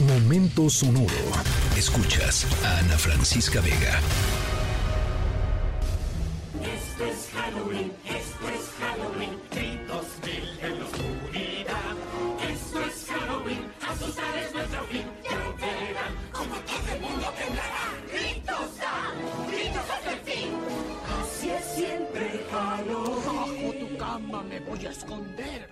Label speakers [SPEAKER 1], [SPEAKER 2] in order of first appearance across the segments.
[SPEAKER 1] Momento sonoro. Escuchas a Ana Francisca Vega.
[SPEAKER 2] Esto es Halloween, esto es Halloween, gritos mil en la oscuridad. Esto es Halloween, asustar es nuestro fin. Ya lo verán, como todo el mundo temblará. Gritos da, gritos hasta el fin. Así es siempre Halloween. Bajo tu cama me voy a esconder.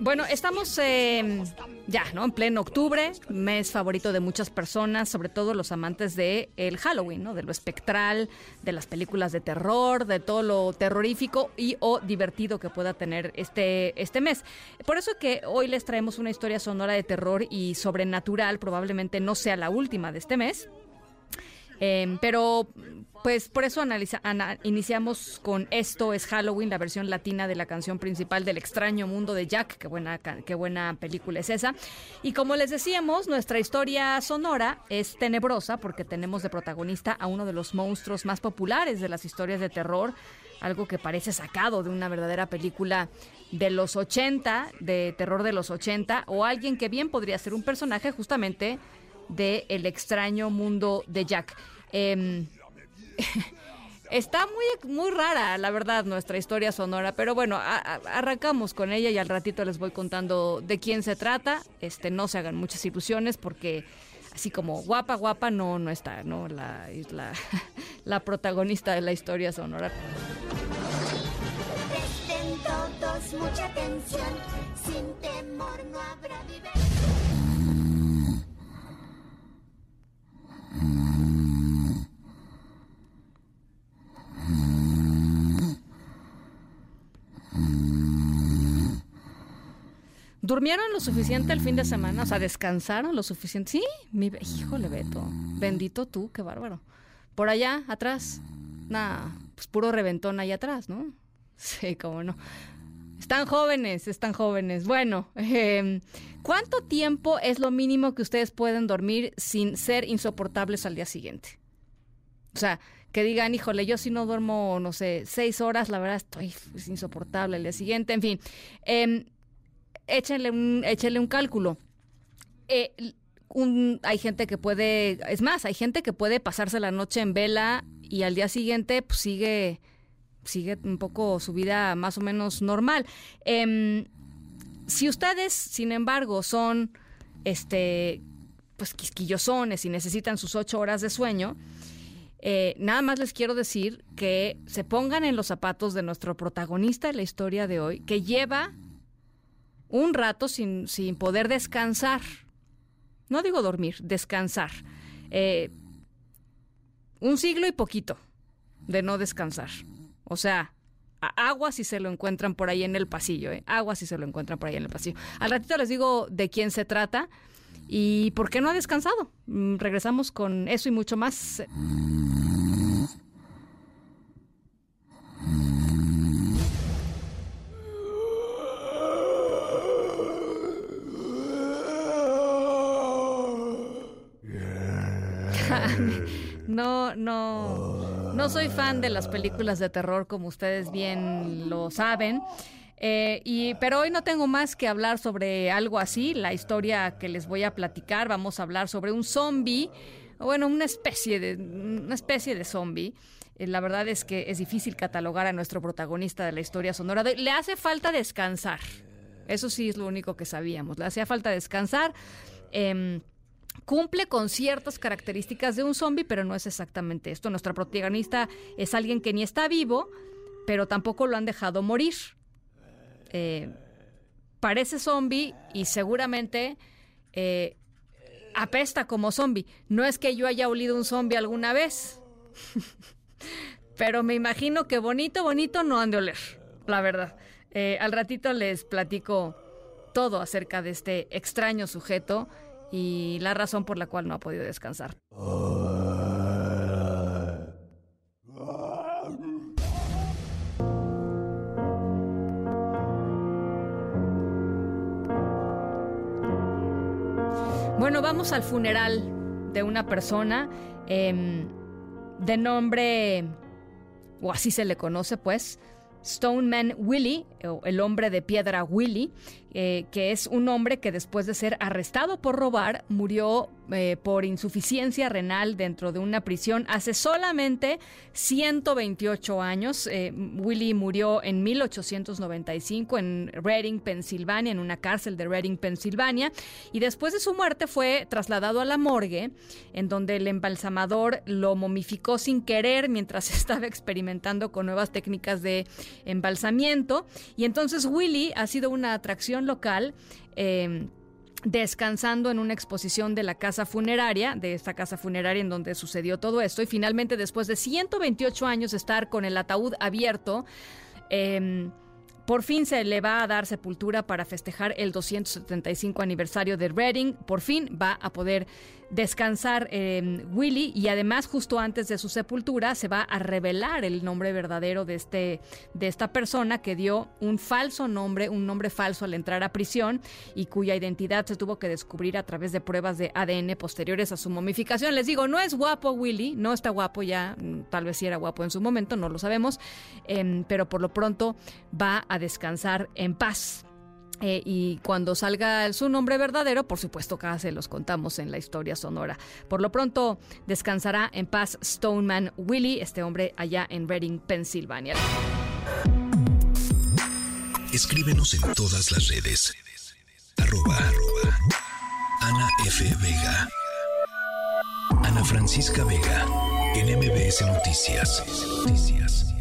[SPEAKER 3] Bueno, estamos eh, ya, ¿no? En pleno octubre, mes favorito de muchas personas, sobre todo los amantes de el Halloween, ¿no? De lo espectral, de las películas de terror, de todo lo terrorífico y o divertido que pueda tener este, este mes. Por eso que hoy les traemos una historia sonora de terror y sobrenatural, probablemente no sea la última de este mes. Eh, pero pues por eso analiza, ana, iniciamos con Esto es Halloween, la versión latina de la canción principal del extraño mundo de Jack. Qué buena, qué buena película es esa. Y como les decíamos, nuestra historia sonora es tenebrosa porque tenemos de protagonista a uno de los monstruos más populares de las historias de terror, algo que parece sacado de una verdadera película de los 80, de terror de los 80, o alguien que bien podría ser un personaje justamente de El extraño mundo de Jack. Eh, Está muy, muy rara, la verdad, nuestra historia sonora, pero bueno, arrancamos con ella y al ratito les voy contando de quién se trata. Este, no se hagan muchas ilusiones porque así como guapa, guapa, no, no está, ¿no? La, la, la protagonista de la historia sonora.
[SPEAKER 4] Presten todos mucha atención, sin temor no habrá
[SPEAKER 3] ¿Durmieron lo suficiente el fin de semana? O sea, ¿descansaron lo suficiente? Sí, mi... Híjole, Beto. Bendito tú, qué bárbaro. Por allá, atrás. Nah, pues puro reventón ahí atrás, ¿no? Sí, cómo no. Están jóvenes, están jóvenes. Bueno, eh, ¿cuánto tiempo es lo mínimo que ustedes pueden dormir sin ser insoportables al día siguiente? O sea, que digan, híjole, yo si no duermo, no sé, seis horas, la verdad estoy pues, insoportable al día siguiente. En fin, eh, échenle un, échenle un cálculo. Eh, un, hay gente que puede, es más, hay gente que puede pasarse la noche en vela y al día siguiente pues, sigue, sigue un poco su vida más o menos normal. Eh, si ustedes, sin embargo, son este pues quisquillosones y necesitan sus ocho horas de sueño, eh, nada más les quiero decir que se pongan en los zapatos de nuestro protagonista de la historia de hoy, que lleva un rato sin, sin poder descansar. No digo dormir, descansar. Eh, un siglo y poquito de no descansar. O sea, agua si se lo encuentran por ahí en el pasillo, ¿eh? agua si se lo encuentran por ahí en el pasillo. Al ratito les digo de quién se trata y por qué no ha descansado. Mm, regresamos con eso y mucho más. No, no, no soy fan de las películas de terror como ustedes bien lo saben. Eh, y, pero hoy no tengo más que hablar sobre algo así. La historia que les voy a platicar, vamos a hablar sobre un zombie, bueno, una especie de, una especie de zombie. Eh, la verdad es que es difícil catalogar a nuestro protagonista de la historia sonora. Le hace falta descansar. Eso sí es lo único que sabíamos. Le hacía falta descansar. Eh, cumple con ciertas características de un zombie, pero no es exactamente esto. Nuestra protagonista es alguien que ni está vivo, pero tampoco lo han dejado morir. Eh, parece zombie y seguramente eh, apesta como zombie. No es que yo haya olido un zombie alguna vez, pero me imagino que bonito, bonito no han de oler, la verdad. Eh, al ratito les platico todo acerca de este extraño sujeto y la razón por la cual no ha podido descansar. Bueno, vamos al funeral de una persona eh, de nombre, o así se le conoce pues, Stoneman Willie, o el hombre de piedra Willie, eh, que es un hombre que después de ser arrestado por robar, murió eh, por insuficiencia renal dentro de una prisión hace solamente 128 años. Eh, Willy murió en 1895 en Reading, Pensilvania, en una cárcel de Reading, Pensilvania, y después de su muerte fue trasladado a la morgue, en donde el embalsamador lo momificó sin querer mientras estaba experimentando con nuevas técnicas de embalsamiento. Y entonces Willy ha sido una atracción local. Eh, descansando en una exposición de la casa funeraria, de esta casa funeraria en donde sucedió todo esto, y finalmente después de 128 años de estar con el ataúd abierto, eh, por fin se le va a dar sepultura para festejar el 275 aniversario de Reading. Por fin va a poder descansar eh, Willy y además justo antes de su sepultura se va a revelar el nombre verdadero de, este, de esta persona que dio un falso nombre, un nombre falso al entrar a prisión y cuya identidad se tuvo que descubrir a través de pruebas de ADN posteriores a su momificación. Les digo, no es guapo Willy, no está guapo ya, mm, tal vez sí era guapo en su momento, no lo sabemos, em, pero por lo pronto va a descansar en paz. Eh, y cuando salga su nombre verdadero, por supuesto que se los contamos en la historia sonora. Por lo pronto, descansará en paz Stoneman Willie, este hombre allá en Reading, Pensilvania.
[SPEAKER 1] Escríbenos en todas las redes. Arroba. Ana F. Vega. Ana Francisca Vega. En Noticias. Noticias.